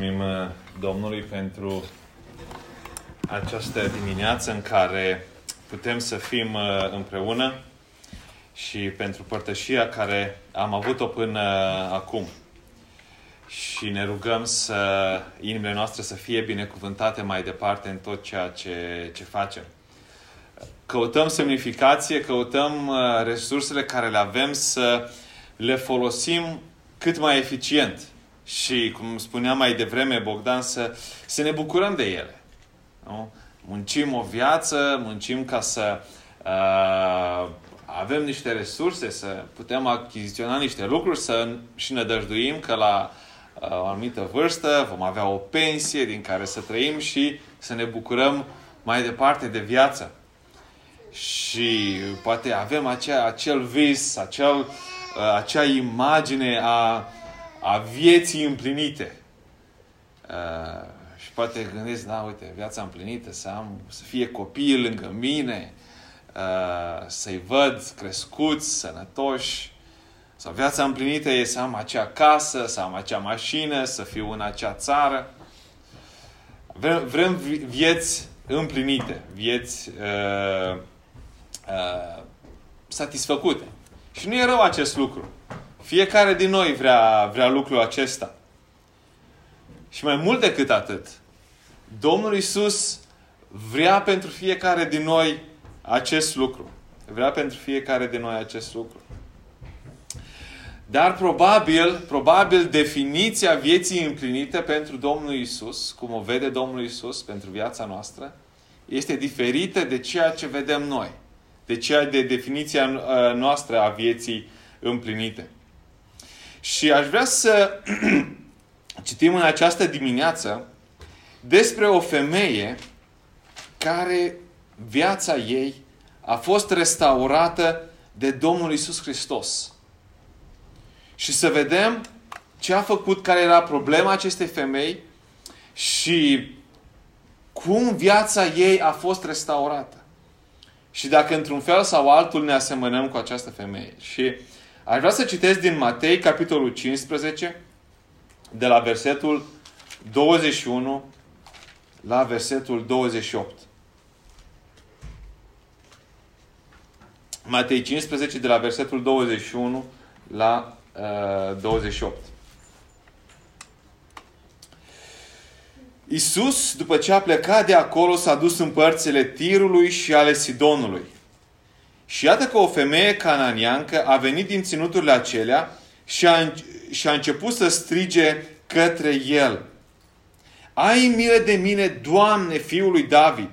mulțumim uh, Domnului pentru această dimineață în care putem să fim uh, împreună și pentru părtășia care am avut-o până acum. Și ne rugăm să inimile noastre să fie binecuvântate mai departe în tot ceea ce, ce facem. Căutăm semnificație, căutăm uh, resursele care le avem să le folosim cât mai eficient și, cum spuneam mai devreme, Bogdan, să, să ne bucurăm de ele. Nu? Muncim o viață, muncim ca să uh, avem niște resurse, să putem achiziționa niște lucruri, să și ne dăjduim că la uh, o anumită vârstă vom avea o pensie din care să trăim și să ne bucurăm mai departe de viață. Și poate avem acea, acel vis, acel, uh, acea imagine a a vieții împlinite. Uh, și poate gândiți, da, uite, viața împlinită, să, am, să fie copii lângă mine, uh, să-i văd crescuți, sănătoși, sau viața împlinită e să am acea casă, să am acea mașină, să fiu în acea țară. Vrem, vrem vieți împlinite, vieți uh, uh, satisfăcute. Și nu e rău acest lucru. Fiecare din noi vrea, vrea lucrul acesta. Și mai mult decât atât, Domnul Isus vrea pentru fiecare din noi acest lucru. Vrea pentru fiecare din noi acest lucru. Dar probabil, probabil definiția vieții împlinite pentru Domnul Isus, cum o vede Domnul Isus pentru viața noastră, este diferită de ceea ce vedem noi. De ceea de definiția uh, noastră a vieții împlinite. Și aș vrea să citim în această dimineață despre o femeie care viața ei a fost restaurată de Domnul Isus Hristos. Și să vedem ce a făcut, care era problema acestei femei și cum viața ei a fost restaurată. Și dacă într-un fel sau altul ne asemănăm cu această femeie. Și Aș vrea să citesc din Matei, capitolul 15, de la versetul 21 la versetul 28. Matei 15, de la versetul 21 la uh, 28. Isus, după ce a plecat de acolo, s-a dus în părțile Tirului și ale Sidonului. Și iată că o femeie cananiancă a venit din ținuturile acelea și a, și a început să strige către el. Ai milă de mine, Doamne, fiul lui David!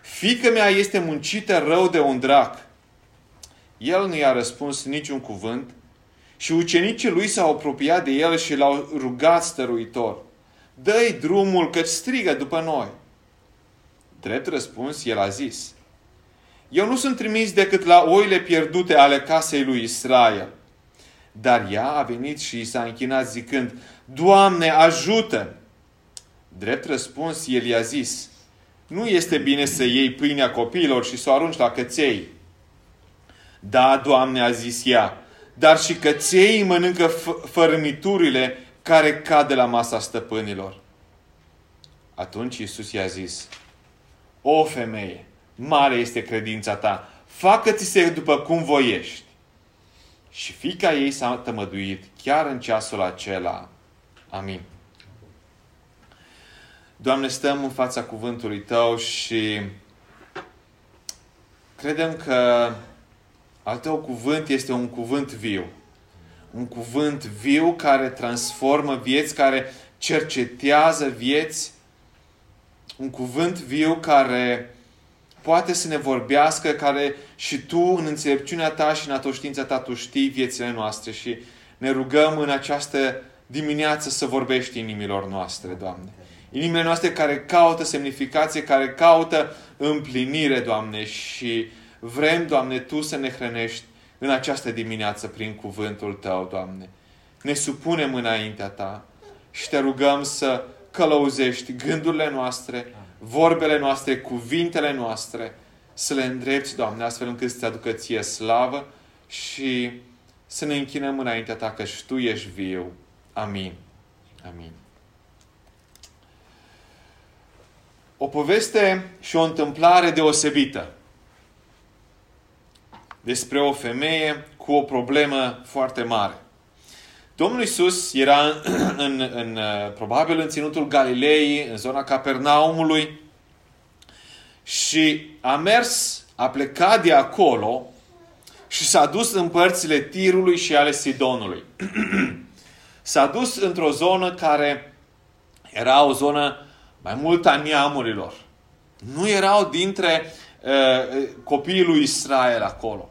Fică mea este muncită rău de un drac. El nu i-a răspuns niciun cuvânt și ucenicii lui s-au apropiat de el și l-au rugat stăruitor. Dă-i drumul că strigă după noi. Drept răspuns, el a zis – eu nu sunt trimis decât la oile pierdute ale casei lui Israel. Dar ea a venit și s-a închinat zicând, Doamne, ajută! Drept răspuns, el i-a zis, nu este bine să iei pâinea copiilor și să o arunci la căței. Da, Doamne, a zis ea, dar și căței mănâncă fărâmiturile care cad de la masa stăpânilor. Atunci Iisus i-a zis, O femeie, mare este credința ta. Facă-ți se după cum voiești. Și fica ei s-a tămăduit chiar în ceasul acela. Amin. Doamne, stăm în fața cuvântului Tău și credem că al Tău cuvânt este un cuvânt viu. Un cuvânt viu care transformă vieți, care cercetează vieți. Un cuvânt viu care poate să ne vorbească, care și Tu, în înțelepciunea Ta și în atoștiința Ta, Tu știi viețile noastre și ne rugăm în această dimineață să vorbești inimilor noastre, Doamne. Inimile noastre care caută semnificație, care caută împlinire, Doamne, și vrem, Doamne, Tu să ne hrănești în această dimineață prin cuvântul Tău, Doamne. Ne supunem înaintea Ta și Te rugăm să călăuzești gândurile noastre, vorbele noastre, cuvintele noastre, să le îndrepti, Doamne, astfel încât să-ți aducă ție slavă și să ne închinăm înaintea Ta, că și Tu ești viu. Amin. Amin. O poveste și o întâmplare deosebită despre o femeie cu o problemă foarte mare. Domnul Isus era în, în, în, probabil în ținutul Galilei, în zona Capernaumului și a mers, a plecat de acolo și s-a dus în părțile Tirului și ale Sidonului. s-a dus într-o zonă care era o zonă mai mult a neamurilor. Nu erau dintre uh, copiii lui Israel acolo.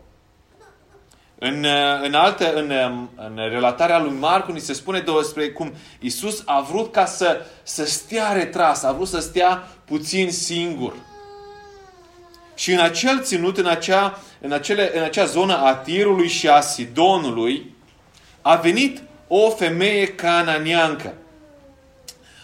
În, uh, în, alte, în, um, în relatarea lui Marcu ni se spune despre cum Isus a vrut ca să, să stea retras, a vrut să stea puțin singur. Și în acel ținut, în acea, în, acele, în acea zonă a Tirului și a Sidonului, a venit o femeie cananeancă.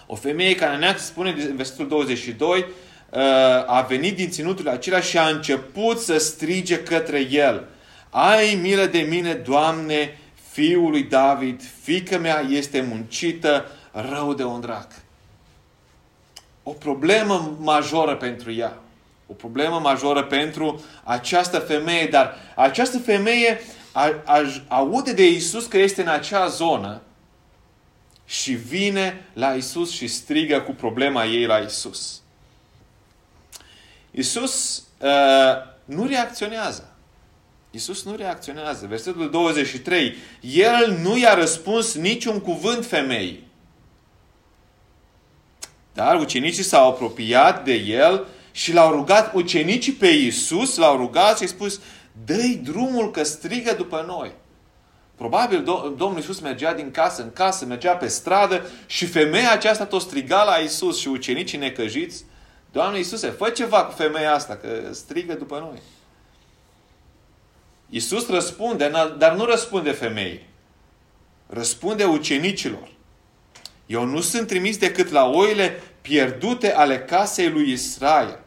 O femeie cananeancă, spune în versetul 22, uh, a venit din ținutul acela și a început să strige către el. Ai milă de mine, Doamne, fiul lui David, fică mea este muncită rău de un drac. O problemă majoră pentru ea. O problemă majoră pentru această femeie, dar această femeie a, a, aude de Isus că este în acea zonă și vine la Isus și strigă cu problema ei la Isus. Isus uh, nu reacționează. Isus nu reacționează. Versetul 23. El nu i-a răspuns niciun cuvânt femeii. Dar ucenicii s-au apropiat de el și l-au rugat ucenicii pe Isus, l-au rugat și a spus, dă drumul că strigă după noi. Probabil Domnul Iisus mergea din casă în casă, mergea pe stradă și femeia aceasta tot striga la Iisus și ucenicii necăjiți. Doamne Iisuse, fă ceva cu femeia asta, că strigă după noi. Iisus răspunde, dar nu răspunde femeii. Răspunde ucenicilor. Eu nu sunt trimis decât la oile pierdute ale casei lui Israel.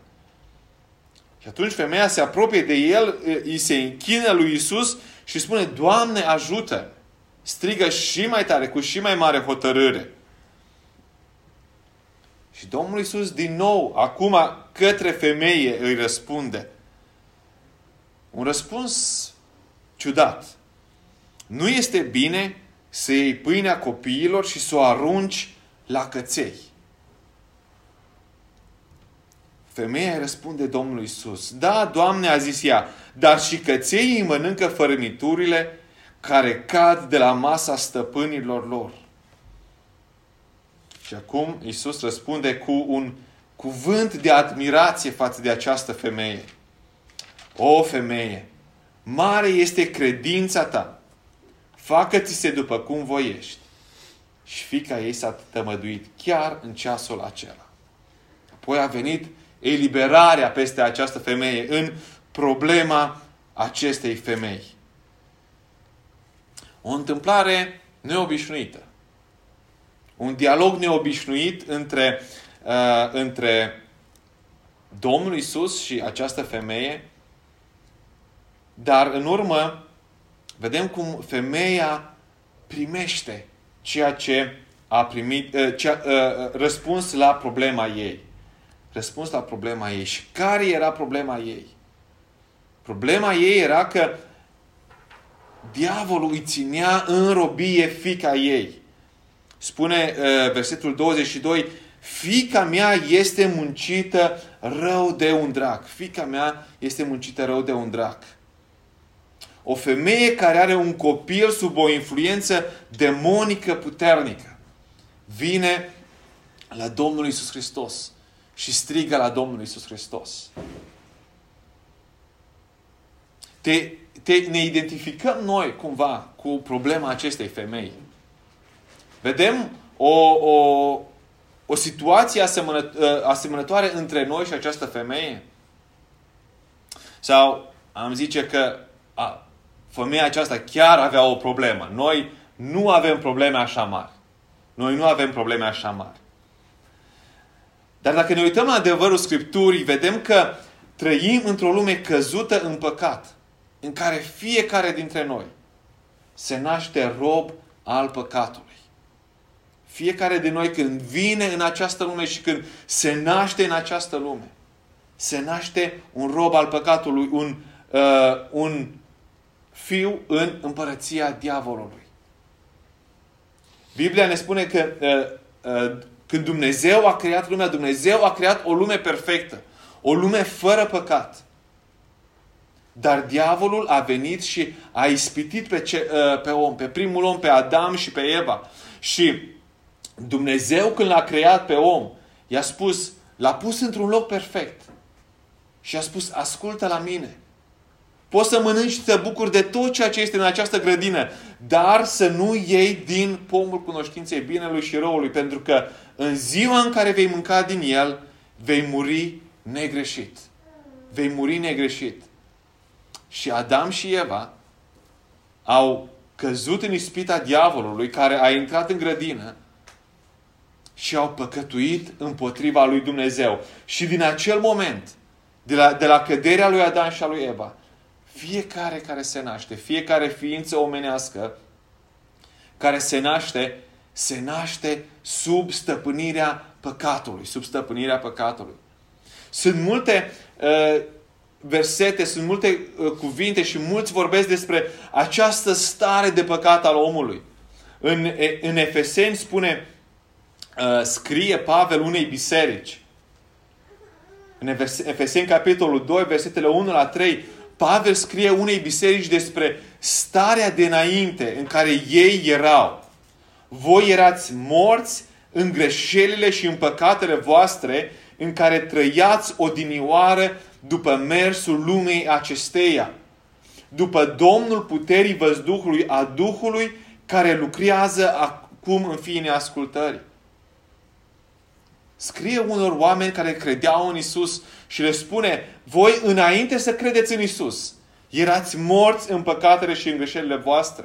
Și atunci femeia se apropie de el, îi se închină lui Isus și spune, Doamne, ajută! Strigă și mai tare, cu și mai mare hotărâre. Și Domnul Isus din nou, acum către femeie îi răspunde. Un răspuns ciudat. Nu este bine să iei pâinea copiilor și să o arunci la căței. Femeia îi răspunde Domnului Isus. Da, Doamne, a zis ea, dar și căței îi mănâncă fărâmiturile care cad de la masa stăpânilor lor. Și acum Isus răspunde cu un cuvânt de admirație față de această femeie. O femeie, mare este credința ta. Facă-ți se după cum voiești. Și fica ei s-a tămăduit chiar în ceasul acela. Apoi a venit eliberarea peste această femeie în problema acestei femei. O întâmplare neobișnuită. Un dialog neobișnuit între, uh, între Domnul Isus și această femeie, dar în urmă vedem cum femeia primește ceea ce a primit, uh, ce, uh, uh, răspuns la problema ei răspuns la problema ei. Și care era problema ei? Problema ei era că diavolul îi ținea în robie fica ei. Spune uh, versetul 22, fica mea este muncită rău de un drac. Fica mea este muncită rău de un drac. O femeie care are un copil sub o influență demonică puternică vine la Domnul Isus Hristos și strigă la Domnul Isus Hristos. Te, te, ne identificăm noi cumva cu problema acestei femei. Vedem o, o, o situație asemănă, asemănătoare între noi și această femeie? Sau am zice că a, femeia aceasta chiar avea o problemă. Noi nu avem probleme așa mari. Noi nu avem probleme așa mari. Dar dacă ne uităm la adevărul Scripturii, vedem că trăim într-o lume căzută în păcat, în care fiecare dintre noi se naște rob al păcatului. Fiecare de noi când vine în această lume și când se naște în această lume, se naște un rob al păcatului, un, uh, un fiu în împărăția diavolului. Biblia ne spune că uh, uh, când Dumnezeu a creat lumea, Dumnezeu a creat o lume perfectă. O lume fără păcat. Dar diavolul a venit și a ispitit pe, ce, uh, pe om, pe primul om, pe Adam și pe Eva. Și Dumnezeu când l-a creat pe om, i-a spus, l-a pus într-un loc perfect. Și a spus, ascultă la mine. Poți să mănânci și să bucuri de tot ceea ce este în această grădină, dar să nu iei din pomul cunoștinței binelui și răului, pentru că în ziua în care vei mânca din el, vei muri negreșit. Vei muri negreșit. Și Adam și Eva au căzut în ispita diavolului care a intrat în grădină și au păcătuit împotriva lui Dumnezeu. Și din acel moment, de la, de la căderea lui Adam și a lui Eva, fiecare care se naște, fiecare ființă omenească care se naște, se naște sub stăpânirea păcatului, sub stăpânirea păcatului. Sunt multe uh, versete, sunt multe uh, cuvinte și mulți vorbesc despre această stare de păcat al omului. În, în Efeseni spune, uh, scrie Pavel unei biserici. În Efeseni capitolul 2, versetele 1 la 3, Pavel scrie unei biserici despre starea de înainte în care ei erau. Voi erați morți în greșelile și în păcatele voastre în care trăiați odinioară după mersul lumei acesteia, după Domnul puterii văzduhului a Duhului care lucrează acum în fiii neascultării. Scrie unor oameni care credeau în Isus și le spune, voi înainte să credeți în Isus, erați morți în păcatele și în greșelile voastre.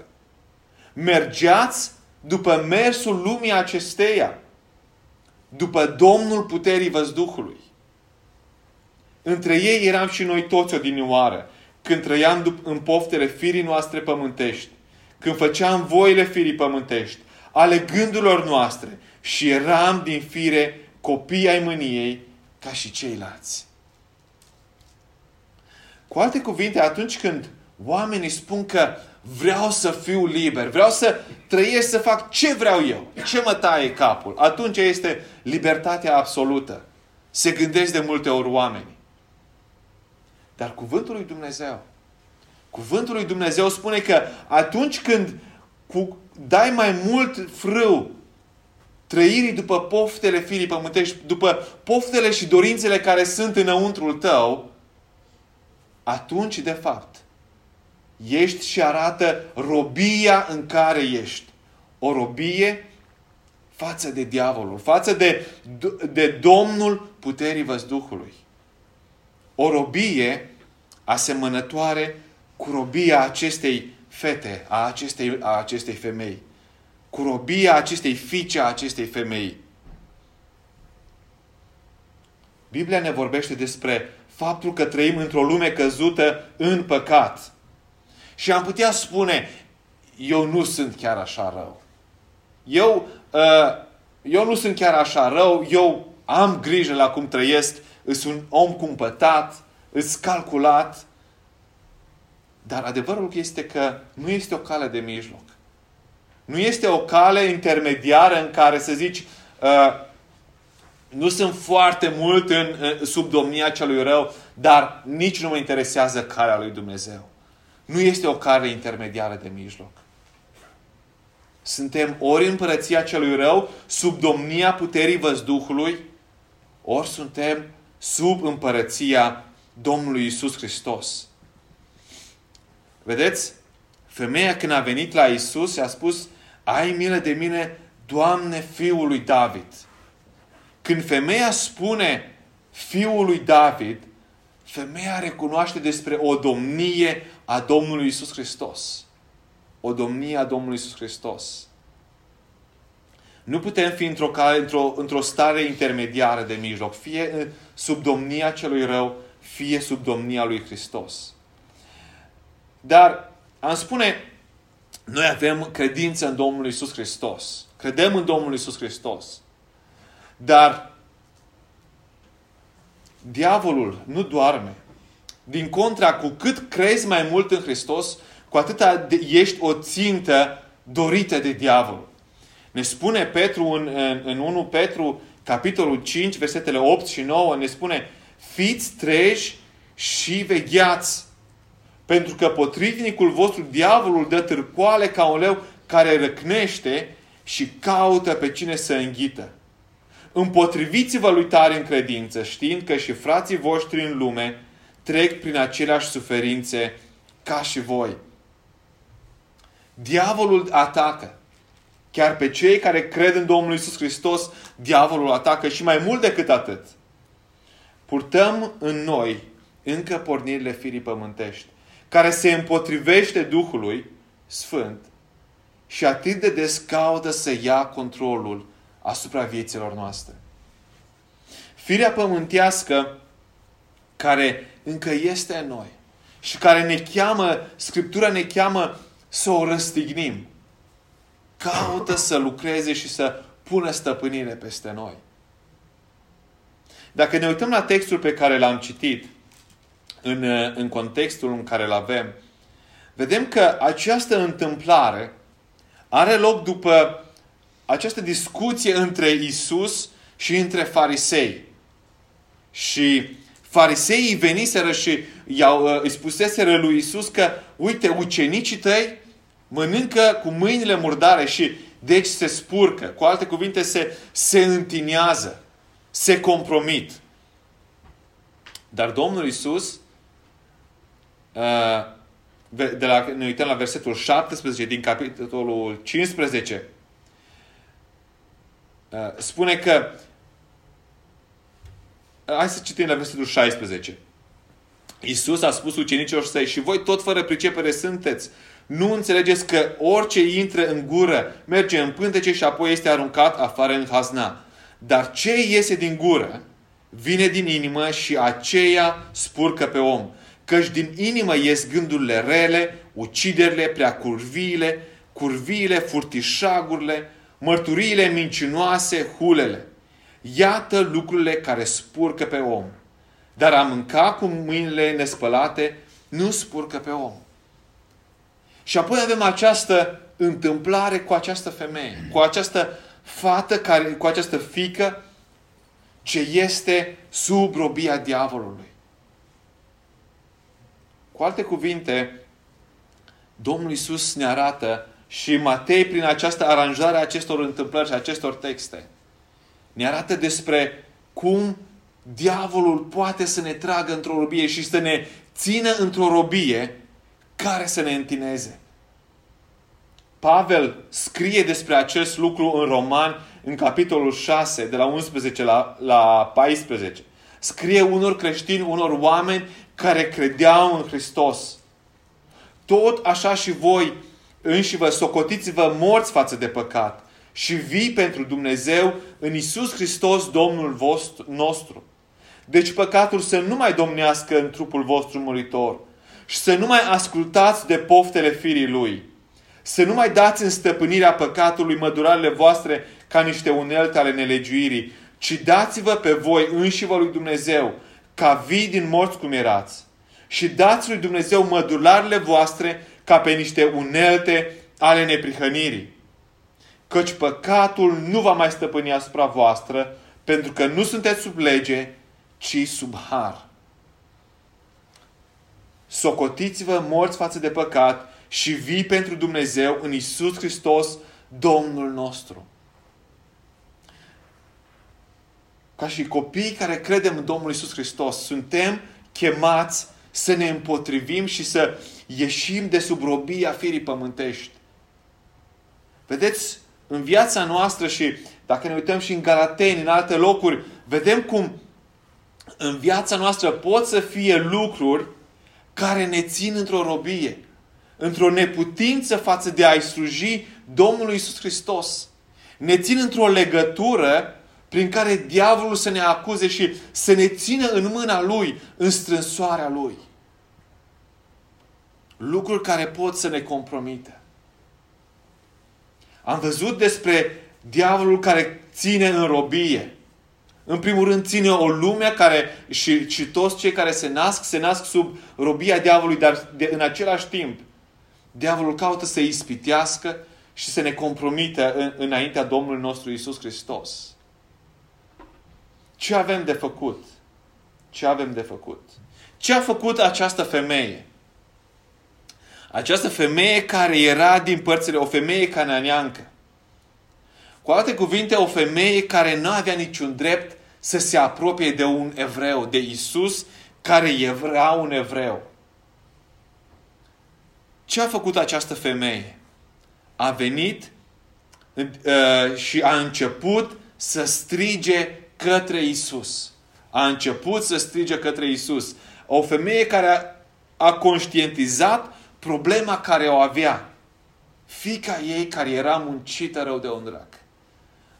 Mergeați după mersul lumii acesteia, după Domnul puterii văzduhului. Între ei eram și noi toți odinioară, când trăiam în poftele firii noastre pământești, când făceam voile firii pământești, ale gândurilor noastre și eram din fire copii ai mâniei ca și ceilalți. Cu alte cuvinte, atunci când oamenii spun că vreau să fiu liber, vreau să trăiesc, să fac ce vreau eu, ce mă taie capul, atunci este libertatea absolută. Se gândesc de multe ori oamenii. Dar cuvântul lui Dumnezeu, cuvântul lui Dumnezeu spune că atunci când cu, dai mai mult frâu trăirii după poftele firii pământești, după poftele și dorințele care sunt înăuntrul tău, atunci, de fapt, ești și arată robia în care ești. O robie față de diavolul, față de, de Domnul puterii văzduhului. O robie asemănătoare cu robia acestei fete, a acestei, a acestei femei. Cu robia acestei fiice a acestei femei. Biblia ne vorbește despre faptul că trăim într-o lume căzută în păcat. Și am putea spune, eu nu sunt chiar așa rău. Eu, uh, eu nu sunt chiar așa rău, eu am grijă la cum trăiesc, sunt un om cumpătat, îți calculat. Dar adevărul este că nu este o cale de mijloc. Nu este o cale intermediară în care să zici uh, nu sunt foarte mult în, în, sub domnia celui rău, dar nici nu mă interesează calea lui Dumnezeu. Nu este o cale intermediară de mijloc. Suntem ori în împărăția celui rău, sub domnia puterii văzduhului, ori suntem sub împărăția Domnului Isus Hristos. Vedeți? Femeia când a venit la Isus și a spus, ai milă de mine, Doamne, Fiul lui David. Când femeia spune Fiul lui David, femeia recunoaște despre o domnie a Domnului Isus Hristos. O domnie a Domnului Isus Hristos. Nu putem fi într-o, într-o, într-o stare intermediară de mijloc, fie sub domnia celui rău, fie sub domnia lui Hristos. Dar am spune, noi avem credință în Domnul Isus Hristos, Credem în Domnul Isus Hristos. Dar diavolul nu doarme. Din contra, cu cât crezi mai mult în Hristos, cu atâta ești o țintă dorită de diavol. Ne spune Petru în, în, în 1 Petru, capitolul 5, versetele 8 și 9, ne spune Fiți treji și vegheați, pentru că potrivnicul vostru, diavolul, dă târcoale ca un leu care răcnește și caută pe cine să înghită. Împotriviți-vă lui tare în credință, știind că și frații voștri în lume trec prin aceleași suferințe ca și voi. Diavolul atacă. Chiar pe cei care cred în Domnul Isus Hristos, diavolul atacă și mai mult decât atât. Purtăm în noi încă pornirile firii pământești, care se împotrivește Duhului Sfânt și atât de des caută să ia controlul asupra vieților noastre. Firea pământească care încă este în noi și care ne cheamă, Scriptura ne cheamă să o răstignim. Caută să lucreze și să pună stăpânire peste noi. Dacă ne uităm la textul pe care l-am citit, în, în contextul în care îl avem, vedem că această întâmplare are loc după această discuție între Isus și între farisei. Și fariseii veniseră și i-au, îi spuseseră lui Isus că, uite, ucenicii tăi mănâncă cu mâinile murdare și deci se spurcă. Cu alte cuvinte, se, se întinează, se compromit. Dar Domnul Isus, uh, de la, ne uităm la versetul 17 din capitolul 15, uh, spune că uh, Hai să citim la versetul 16. Iisus a spus ucenicilor săi și voi tot fără pricepere sunteți. Nu înțelegeți că orice intră în gură merge în pântece și apoi este aruncat afară în hazna. Dar ce iese din gură vine din inimă și aceea spurcă pe om. Căci din inimă ies gândurile rele, uciderile, prea curviile, curviile, furtișagurile, mărturiile mincinoase, hulele. Iată lucrurile care spurcă pe om. Dar a mânca cu mâinile nespălate nu spurcă pe om. Și apoi avem această întâmplare cu această femeie, cu această fată, care, cu această fică ce este sub robia diavolului. Cu alte cuvinte, Domnul Isus ne arată și Matei, prin această aranjare a acestor întâmplări și acestor texte, ne arată despre cum diavolul poate să ne tragă într-o robie și să ne țină într-o robie care să ne întineze. Pavel scrie despre acest lucru în Roman, în capitolul 6, de la 11 la, la 14. Scrie unor creștini, unor oameni care credeau în Hristos. Tot așa și voi înși vă socotiți-vă morți față de păcat și vii pentru Dumnezeu în Isus Hristos, Domnul vostru, nostru. Deci păcatul să nu mai domnească în trupul vostru muritor și să nu mai ascultați de poftele firii lui. Să nu mai dați în stăpânirea păcatului mădurarele voastre ca niște unelte ale nelegiuirii, ci dați-vă pe voi înși vă lui Dumnezeu, ca vii din morți cum erați. Și dați lui Dumnezeu mădularele voastre ca pe niște unelte ale neprihănirii. Căci păcatul nu va mai stăpâni asupra voastră, pentru că nu sunteți sub lege, ci sub har. Socotiți-vă morți față de păcat și vii pentru Dumnezeu în Isus Hristos, Domnul nostru. Ca și copii care credem în Domnul Isus Hristos, suntem chemați să ne împotrivim și să ieșim de sub robia firii pământești. Vedeți, în viața noastră și dacă ne uităm și în Galateni, în alte locuri, vedem cum în viața noastră pot să fie lucruri care ne țin într-o robie, într-o neputință față de a-i sluji Domnului Isus Hristos. Ne țin într-o legătură prin care diavolul să ne acuze și să ne țină în mâna lui, în strânsoarea lui. Lucruri care pot să ne compromite. Am văzut despre Diavolul care ține în robie. În primul rând ține o lume care și, și toți cei care se nasc, se nasc sub robia diavolului, dar de, în același timp diavolul caută să ispitească și să ne compromită în, înaintea Domnului nostru Isus Hristos. Ce avem de făcut? Ce avem de făcut? Ce a făcut această femeie? Această femeie care era din părțile, o femeie cananeancă. Cu alte cuvinte, o femeie care nu avea niciun drept să se apropie de un evreu, de Isus, care era un evreu. Ce a făcut această femeie? A venit uh, și a început să strige către Isus. A început să strige către Isus. O femeie care a, a conștientizat problema care o avea. Fica ei care era muncită rău de un drac.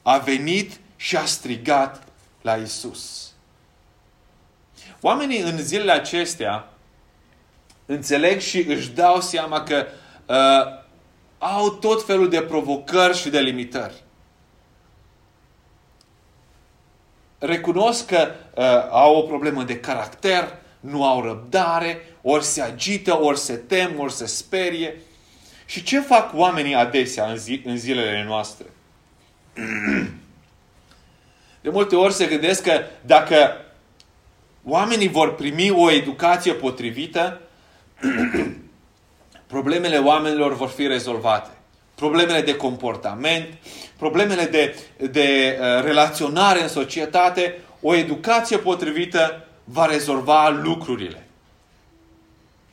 A venit și a strigat la Isus. Oamenii în zilele acestea înțeleg și își dau seama că uh, au tot felul de provocări și de limitări. Recunosc că uh, au o problemă de caracter, nu au răbdare, ori se agită, ori se tem, ori se sperie. Și ce fac oamenii adesea în, zi, în zilele noastre? De multe ori se gândesc că dacă oamenii vor primi o educație potrivită, problemele oamenilor vor fi rezolvate. Problemele de comportament, problemele de, de uh, relaționare în societate, o educație potrivită va rezolva lucrurile.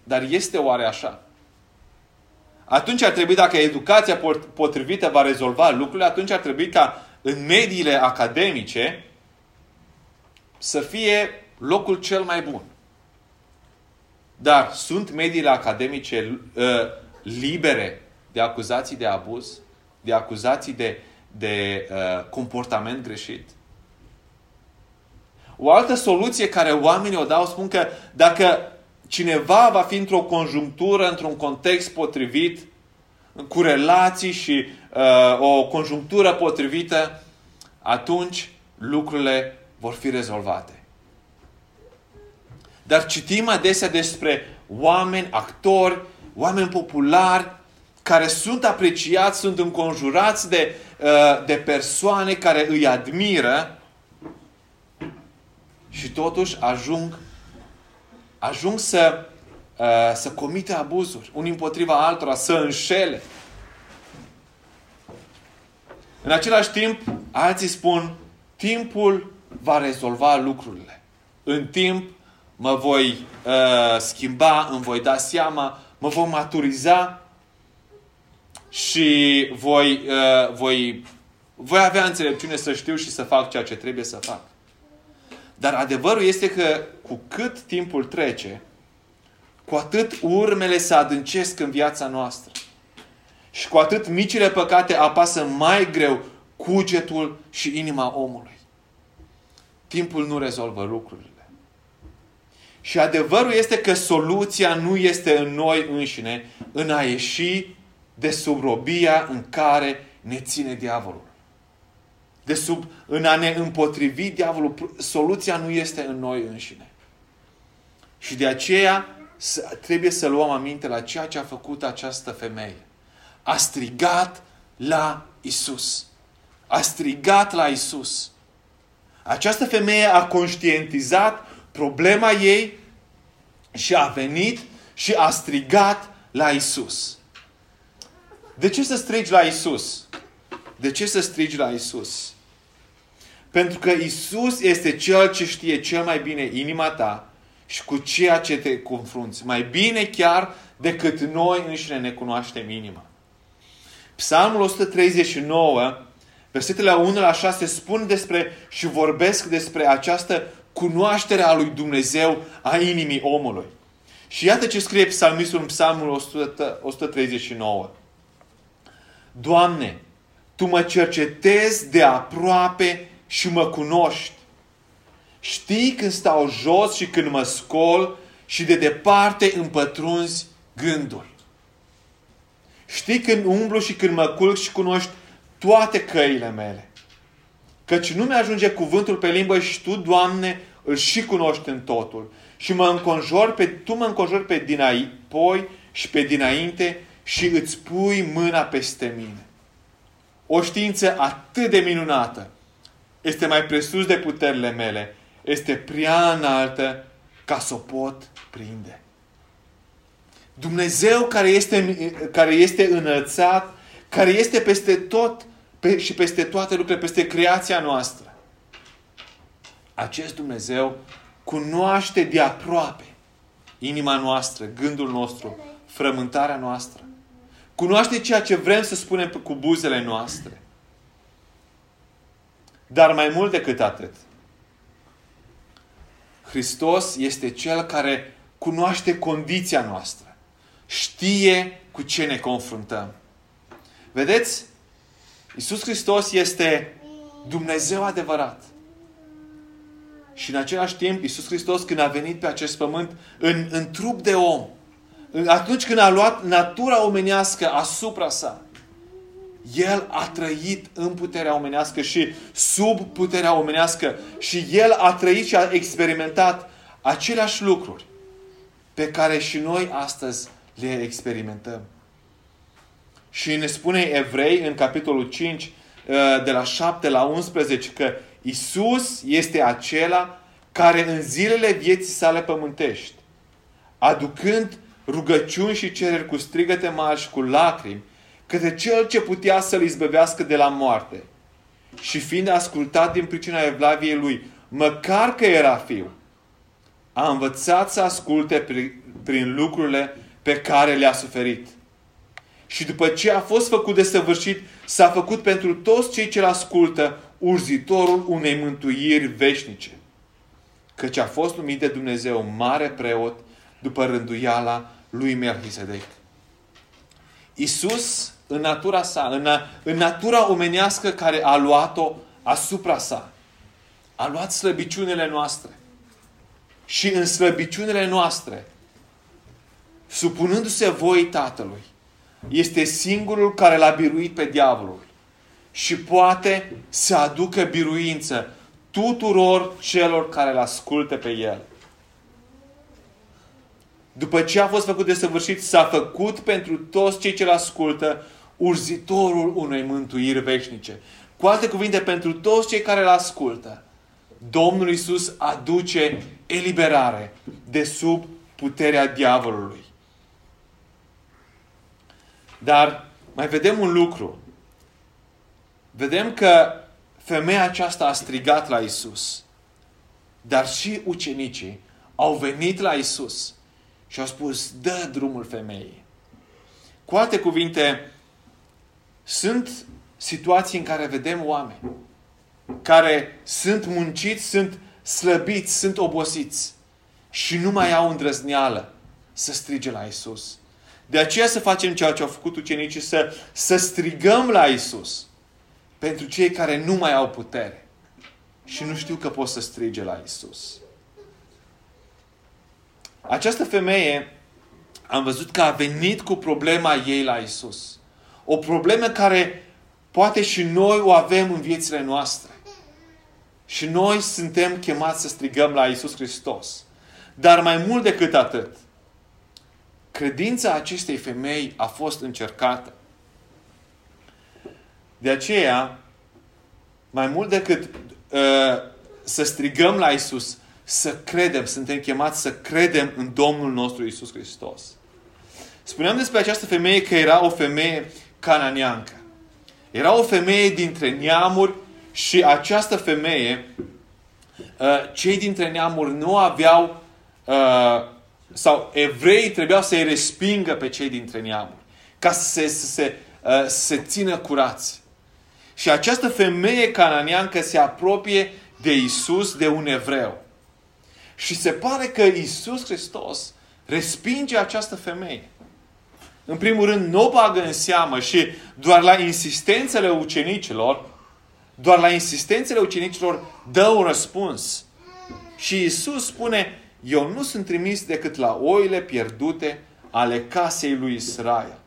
Dar este oare așa? Atunci ar trebui, dacă educația potrivită va rezolva lucrurile, atunci ar trebui ca în mediile academice să fie locul cel mai bun. Dar sunt mediile academice uh, libere de acuzații de abuz, de acuzații de, de uh, comportament greșit? O altă soluție care oamenii o dau spun că dacă cineva va fi într-o conjunctură, într-un context potrivit, cu relații și uh, o conjunctură potrivită, atunci lucrurile vor fi rezolvate. Dar citim adesea despre oameni, actori, oameni populari, care sunt apreciați, sunt înconjurați de, uh, de persoane care îi admiră și totuși ajung, ajung să, uh, să comite abuzuri, unii împotriva altora, să înșele. În același timp, alții spun, timpul va rezolva lucrurile. În timp mă voi uh, schimba, îmi voi da seama, mă voi maturiza și voi, uh, voi, voi avea înțelepciune să știu și să fac ceea ce trebuie să fac. Dar adevărul este că cu cât timpul trece, cu atât urmele se adâncesc în viața noastră. Și cu atât micile păcate apasă mai greu cugetul și inima omului. Timpul nu rezolvă lucrurile. Și adevărul este că soluția nu este în noi înșine, în a ieși de sub robia în care ne ține diavolul. De sub, în a ne împotrivi diavolul. Soluția nu este în noi înșine. Și de aceea trebuie să luăm aminte la ceea ce a făcut această femeie. A strigat la Isus. A strigat la Isus. Această femeie a conștientizat problema ei și a venit și a strigat la Isus. De ce să strigi la Isus? De ce să strigi la Isus? Pentru că Isus este Cel ce știe cel mai bine inima ta și cu ceea ce te confrunți. Mai bine chiar decât noi înșine ne cunoaștem inima. Psalmul 139, versetele 1 la 6 spun despre și vorbesc despre această cunoaștere a lui Dumnezeu a inimii omului. Și iată ce scrie psalmistul în psalmul 139. Doamne, Tu mă cercetezi de aproape și mă cunoști. Știi când stau jos și când mă scol și de departe împătrunzi gândul. Știi când umblu și când mă culc și cunoști toate căile mele. Căci nu mi-ajunge cuvântul pe limbă și Tu, Doamne, îl și cunoști în totul. Și mă înconjori pe, Tu mă înconjori pe dinapoi și pe dinainte și îți pui mâna peste mine. O știință atât de minunată este mai presus de puterile mele, este prea înaltă ca să o pot prinde. Dumnezeu care este, care este înălțat, care este peste tot pe, și peste toate lucrurile, peste creația noastră. Acest Dumnezeu cunoaște de aproape inima noastră, gândul nostru, frământarea noastră. Cunoaște ceea ce vrem să spunem cu buzele noastre. Dar mai mult decât atât, Hristos este Cel care cunoaște condiția noastră. Știe cu ce ne confruntăm. Vedeți? Iisus Hristos este Dumnezeu adevărat. Și în același timp, Iisus Hristos, când a venit pe acest pământ în, în trup de om, atunci când a luat natura omenească asupra sa, el a trăit în puterea omenească și sub puterea omenească și El a trăit și a experimentat aceleași lucruri pe care și noi astăzi le experimentăm. Și ne spune Evrei în capitolul 5, uh, de la 7 la 11, că Isus este acela care în zilele vieții sale pământești, aducând rugăciuni și cereri cu strigăte mari și cu lacrimi, către cel ce putea să-l izbăvească de la moarte. Și fiind ascultat din pricina evlaviei lui, măcar că era fiu, a învățat să asculte prin, prin lucrurile pe care le-a suferit. Și după ce a fost făcut de săvârșit, s-a făcut pentru toți cei ce-l ascultă urzitorul unei mântuiri veșnice. Căci a fost numit de Dumnezeu mare preot după rânduiala lui Melchisedec. Isus în natura sa, în, în natura omenească care a luat-o asupra sa. A luat slăbiciunile noastre. Și în slăbiciunile noastre, supunându-se voii Tatălui, este singurul care l-a biruit pe diavolul și poate să aducă biruință tuturor celor care îl ascultă pe el. După ce a fost făcut de săvârșit, s-a făcut pentru toți cei ce îl ascultă urzitorul unei mântuiri veșnice. Cu alte cuvinte, pentru toți cei care îl ascultă, Domnul Isus aduce eliberare de sub puterea diavolului. Dar mai vedem un lucru. Vedem că femeia aceasta a strigat la Isus. Dar și ucenicii au venit la Isus și au spus, dă drumul femeii. Cu alte cuvinte, sunt situații în care vedem oameni care sunt munciți, sunt slăbiți, sunt obosiți și nu mai au îndrăzneală să strige la Isus. De aceea să facem ceea ce au făcut ucenicii, să, să strigăm la Isus pentru cei care nu mai au putere și nu știu că pot să strige la Isus. Această femeie am văzut că a venit cu problema ei la Isus. O problemă care poate și noi o avem în viețile noastre. Și noi suntem chemați să strigăm la Isus Hristos. Dar mai mult decât atât, credința acestei femei a fost încercată. De aceea, mai mult decât uh, să strigăm la Isus, să credem, suntem chemați să credem în Domnul nostru Isus Hristos. Spuneam despre această femeie că era o femeie cananeancă. Era o femeie dintre neamuri și această femeie, uh, cei dintre neamuri nu aveau, uh, sau evrei trebuiau să-i respingă pe cei dintre neamuri, ca să se, să se, uh, să se țină curați. Și această femeie cananeancă se apropie de Isus, de un evreu. Și se pare că Isus Hristos respinge această femeie în primul rând, nu o bagă în seamă și doar la insistențele ucenicilor, doar la insistențele ucenicilor dă un răspuns. Și Isus spune, eu nu sunt trimis decât la oile pierdute ale casei lui Israel.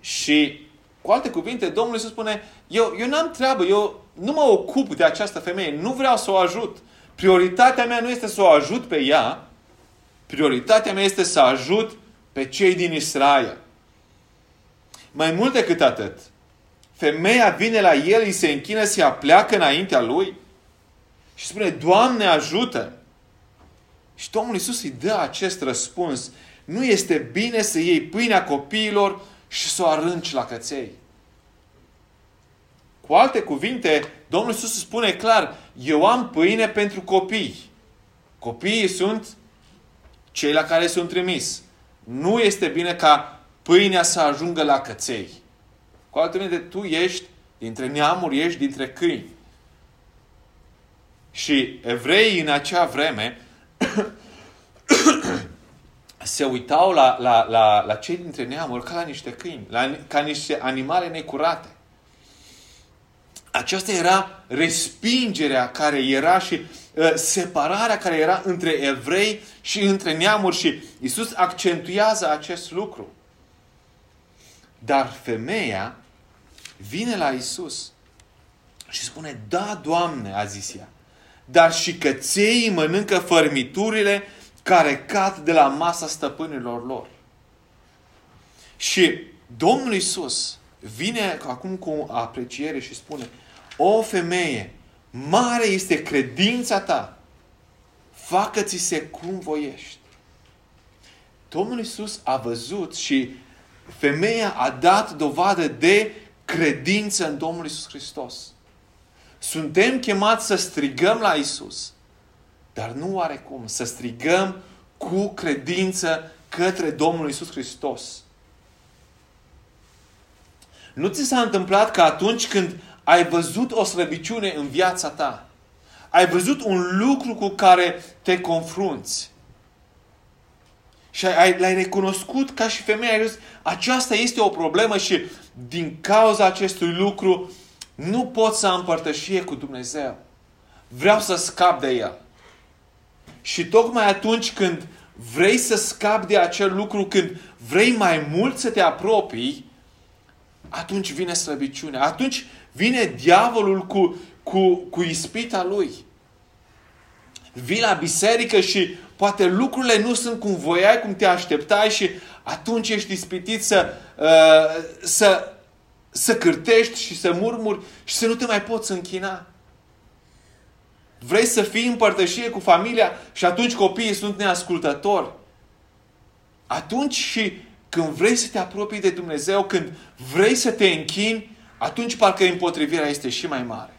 Și cu Cu alte cuvinte, Domnul Iisus spune, eu, eu n-am treabă, eu nu mă ocup de această femeie, nu vreau să o ajut. Prioritatea mea nu este să o ajut pe ea, prioritatea mea este să ajut pe cei din Israel. Mai mult decât atât, femeia vine la el, îi se închină, se apleacă înaintea lui și spune, Doamne ajută! Și Domnul Iisus îi dă acest răspuns. Nu este bine să iei pâinea copiilor și să o arunci la căței. Cu alte cuvinte, Domnul Iisus spune clar, eu am pâine pentru copii. Copiii sunt cei la care sunt trimis. Nu este bine ca pâinea să ajungă la căței. Cu alte cuvinte, tu ești dintre neamuri, ești dintre câini. Și evreii în acea vreme se uitau la, la, la, la cei dintre neamuri ca la niște câini, la, ca niște animale necurate. Aceasta era respingerea care era și uh, separarea care era între evrei și între neamuri și Isus accentuează acest lucru. Dar femeia vine la Isus și spune, da, Doamne, a zis ea, dar și căței mănâncă fărmiturile care cad de la masa stăpânilor lor. Și Domnul Isus vine acum cu apreciere și spune, o femeie, mare este credința ta, facă-ți se cum voiești. Domnul Isus a văzut și femeia a dat dovadă de credință în Domnul Isus Hristos. Suntem chemați să strigăm la Isus, dar nu oarecum, să strigăm cu credință către Domnul Isus Hristos. Nu ți s-a întâmplat că atunci când ai văzut o slăbiciune în viața ta, ai văzut un lucru cu care te confrunți și ai, l-ai recunoscut ca și femeie, ai zis, aceasta este o problemă și din cauza acestui lucru nu pot să am părtășie cu Dumnezeu. Vreau să scap de el. Și tocmai atunci când vrei să scapi de acel lucru, când vrei mai mult să te apropii, atunci vine slăbiciunea. Atunci vine diavolul cu, cu, cu ispita lui. Vii la biserică și poate lucrurile nu sunt cum voiai, cum te așteptai și atunci ești ispitit să, uh, să, să cârtești și să murmuri și să nu te mai poți închina. Vrei să fii în părtășie cu familia și atunci copiii sunt neascultători. Atunci și când vrei să te apropii de Dumnezeu, când vrei să te închini, atunci parcă împotrivirea este și mai mare.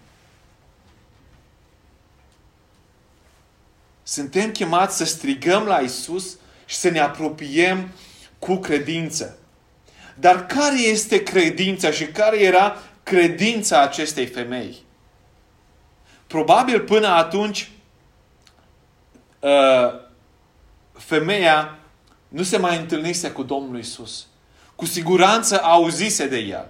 Suntem chemați să strigăm la Isus și să ne apropiem cu credință. Dar care este credința și care era credința acestei femei? Probabil până atunci uh, femeia nu se mai întâlnise cu Domnul Isus. Cu siguranță auzise de el.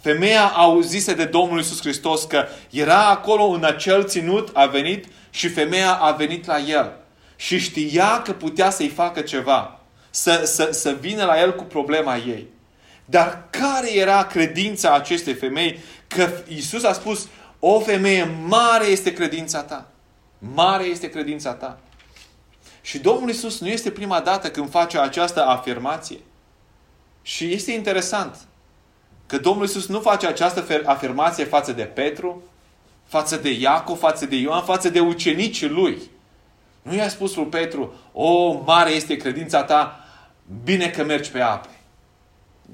Femeia auzise de Domnul Isus Hristos că era acolo în acel ținut, a venit și femeia a venit la el. Și știa că putea să-i facă ceva. Să, să, să vină la el cu problema ei. Dar care era credința acestei femei? Că Isus a spus, o femeie, mare este credința ta. Mare este credința ta. Și Domnul Isus nu este prima dată când face această afirmație. Și este interesant că Domnul Isus nu face această afirmație față de Petru, față de Iacov, față de Ioan, față de ucenicii lui. Nu i-a spus lui Petru, o, mare este credința ta, bine că mergi pe ape.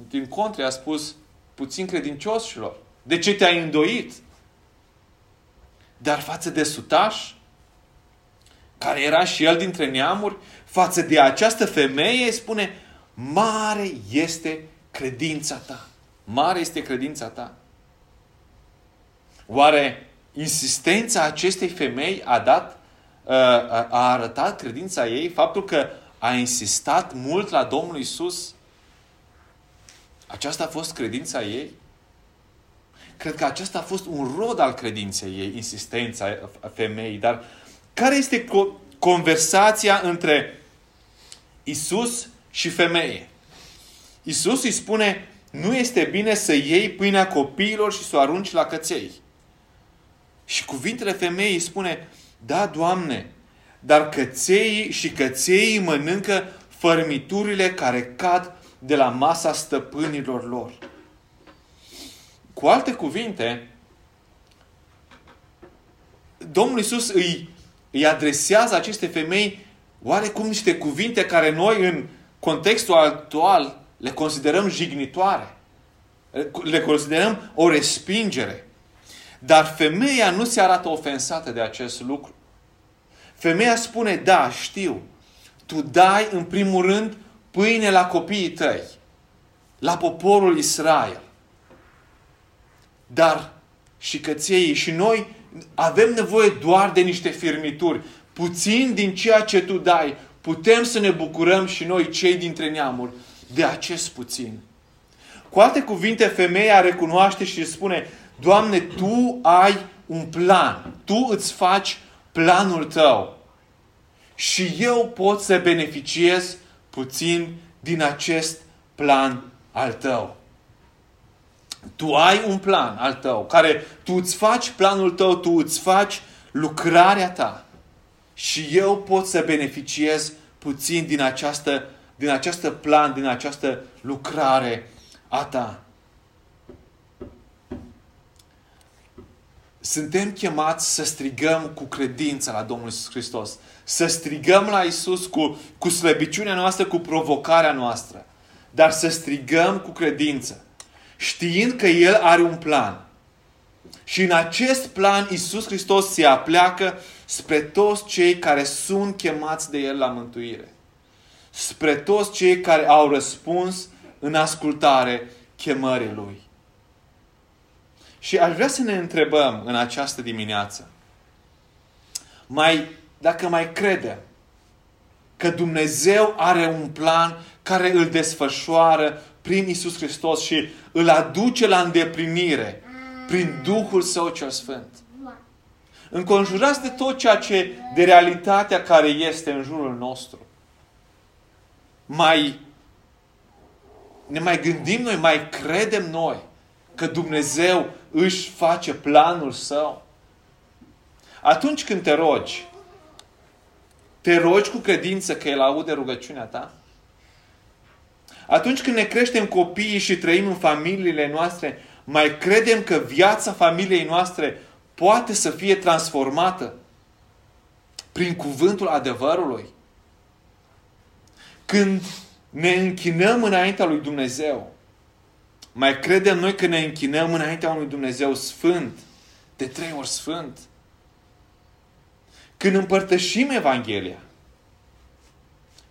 Din contră, i-a spus, puțin credincioșilor, de ce te-ai îndoit? Dar față de sutaș, care era și el dintre neamuri, față de această femeie, spune, mare este credința ta. Mare este credința ta. Oare insistența acestei femei a dat, a arătat credința ei, faptul că a insistat mult la Domnul Isus? Aceasta a fost credința ei? Cred că acesta a fost un rod al credinței ei, insistența femeii. Dar care este conversația între Isus și femeie? Isus îi spune, nu este bine să iei pâinea copiilor și să o arunci la căței. Și cuvintele femeii spune, da, Doamne, dar căței și căței mănâncă fărmiturile care cad de la masa stăpânilor lor. Cu alte cuvinte, Domnul Iisus îi, îi adresează aceste femei oarecum niște cuvinte care noi în contextul actual le considerăm jignitoare. Le considerăm o respingere. Dar femeia nu se arată ofensată de acest lucru. Femeia spune, da, știu, tu dai în primul rând pâine la copiii tăi, la poporul Israel. Dar și căței și noi avem nevoie doar de niște firmituri. Puțin din ceea ce tu dai, putem să ne bucurăm și noi, cei dintre neamuri, de acest puțin. Cu alte cuvinte, femeia recunoaște și spune, Doamne, Tu ai un plan. Tu îți faci planul Tău. Și eu pot să beneficiez puțin din acest plan al Tău. Tu ai un plan al Tău, care Tu îți faci planul Tău, Tu îți faci lucrarea Ta. Și eu pot să beneficiez puțin din această, din această plan, din această lucrare a Ta. Suntem chemați să strigăm cu credință la Domnul Iisus Hristos. Să strigăm la Isus cu, cu slăbiciunea noastră, cu provocarea noastră. Dar să strigăm cu credință. Știind că El are un plan. Și în acest plan Isus Hristos se apleacă spre toți cei care sunt chemați de El la mântuire. Spre toți cei care au răspuns în ascultare chemării Lui. Și aș vrea să ne întrebăm în această dimineață, mai, dacă mai credem că Dumnezeu are un plan care îl desfășoară prin Isus Hristos și îl aduce la îndeplinire prin Duhul Său cel Sfânt. Înconjurați de tot ceea ce, de realitatea care este în jurul nostru. Mai ne mai gândim noi, mai credem noi că Dumnezeu își face planul său. Atunci când te rogi, te rogi cu credință că El aude rugăciunea ta? Atunci când ne creștem copiii și trăim în familiile noastre, mai credem că viața familiei noastre poate să fie transformată prin cuvântul adevărului? Când ne închinăm înaintea lui Dumnezeu, mai credem noi că ne închinăm înaintea unui Dumnezeu sfânt, de trei ori sfânt. Când împărtășim Evanghelia,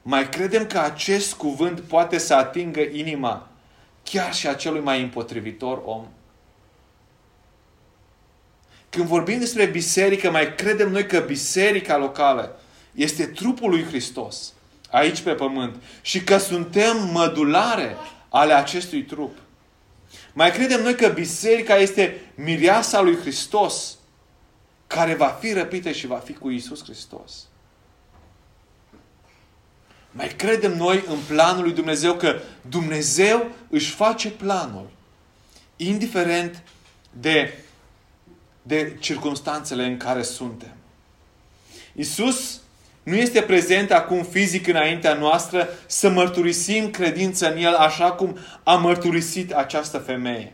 mai credem că acest cuvânt poate să atingă inima chiar și a celui mai împotrivitor om. Când vorbim despre biserică, mai credem noi că biserica locală este trupul lui Hristos aici pe pământ și că suntem mădulare ale acestui trup. Mai credem noi că biserica este mireasa lui Hristos care va fi răpită și va fi cu Isus Hristos. Mai credem noi în planul lui Dumnezeu că Dumnezeu își face planul indiferent de, de circunstanțele în care suntem. Isus nu este prezent acum fizic înaintea noastră să mărturisim credința în El așa cum a mărturisit această femeie.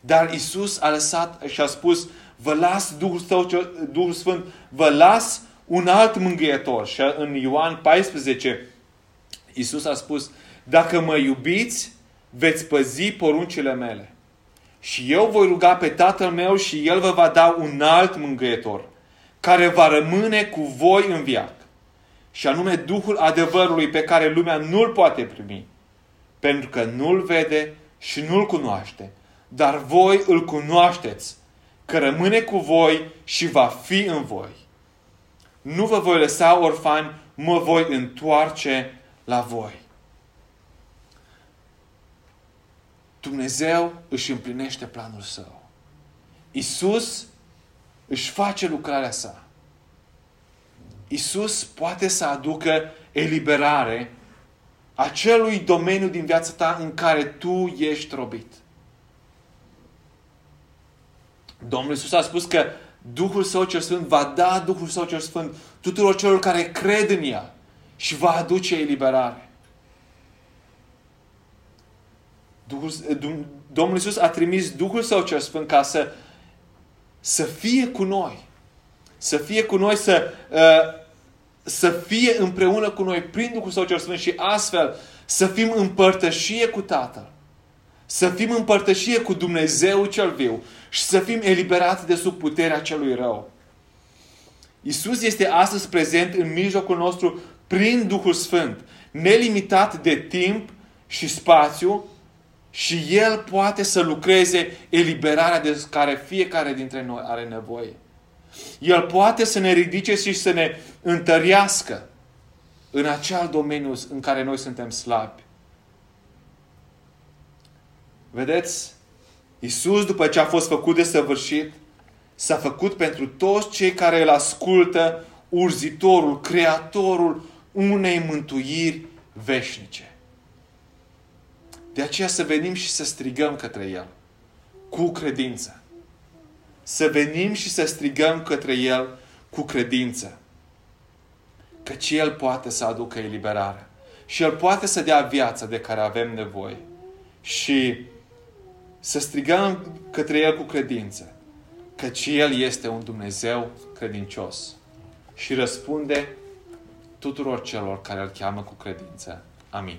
Dar Isus a lăsat și a spus, vă las Duhul, Său, Duhul Sfânt, vă las un alt mângâietor. Și în Ioan 14, Isus a spus, dacă mă iubiți, veți păzi poruncile mele. Și eu voi ruga pe Tatăl meu și El vă va da un alt mângâietor care va rămâne cu voi în viață. Și anume Duhul adevărului pe care lumea nu-l poate primi. Pentru că nu-l vede și nu-l cunoaște. Dar voi îl cunoașteți, că rămâne cu voi și va fi în voi. Nu vă voi lăsa orfani, mă voi întoarce la voi. Dumnezeu își împlinește planul său. Isus își face lucrarea sa. Isus poate să aducă eliberare acelui domeniu din viața ta în care tu ești robit. Domnul Iisus a spus că Duhul Său cel Sfânt va da Duhul Său cel Sfânt tuturor celor care cred în ea și va aduce eliberare. Duhul, Domnul Iisus a trimis Duhul Său cel Sfânt ca să, să fie cu noi. Să fie cu noi, să, uh, să fie împreună cu noi prin Duhul Său cel Sfânt și astfel să fim împărtășie cu Tatăl. Să fim împărtășie cu Dumnezeu cel viu și să fim eliberați de sub puterea celui rău. Isus este astăzi prezent în mijlocul nostru prin Duhul Sfânt, nelimitat de timp și spațiu și El poate să lucreze eliberarea de care fiecare dintre noi are nevoie. El poate să ne ridice și să ne întărească în acel domeniu în care noi suntem slabi. Vedeți? Iisus, după ce a fost făcut de săvârșit, s-a făcut pentru toți cei care îl ascultă urzitorul, creatorul unei mântuiri veșnice. De aceea să venim și să strigăm către El cu credință. Să venim și să strigăm către El cu credință. Căci El poate să aducă eliberare. Și El poate să dea viața de care avem nevoie. Și să strigăm către El cu credință. Căci El este un Dumnezeu credincios. Și răspunde tuturor celor care îl cheamă cu credință. Amin.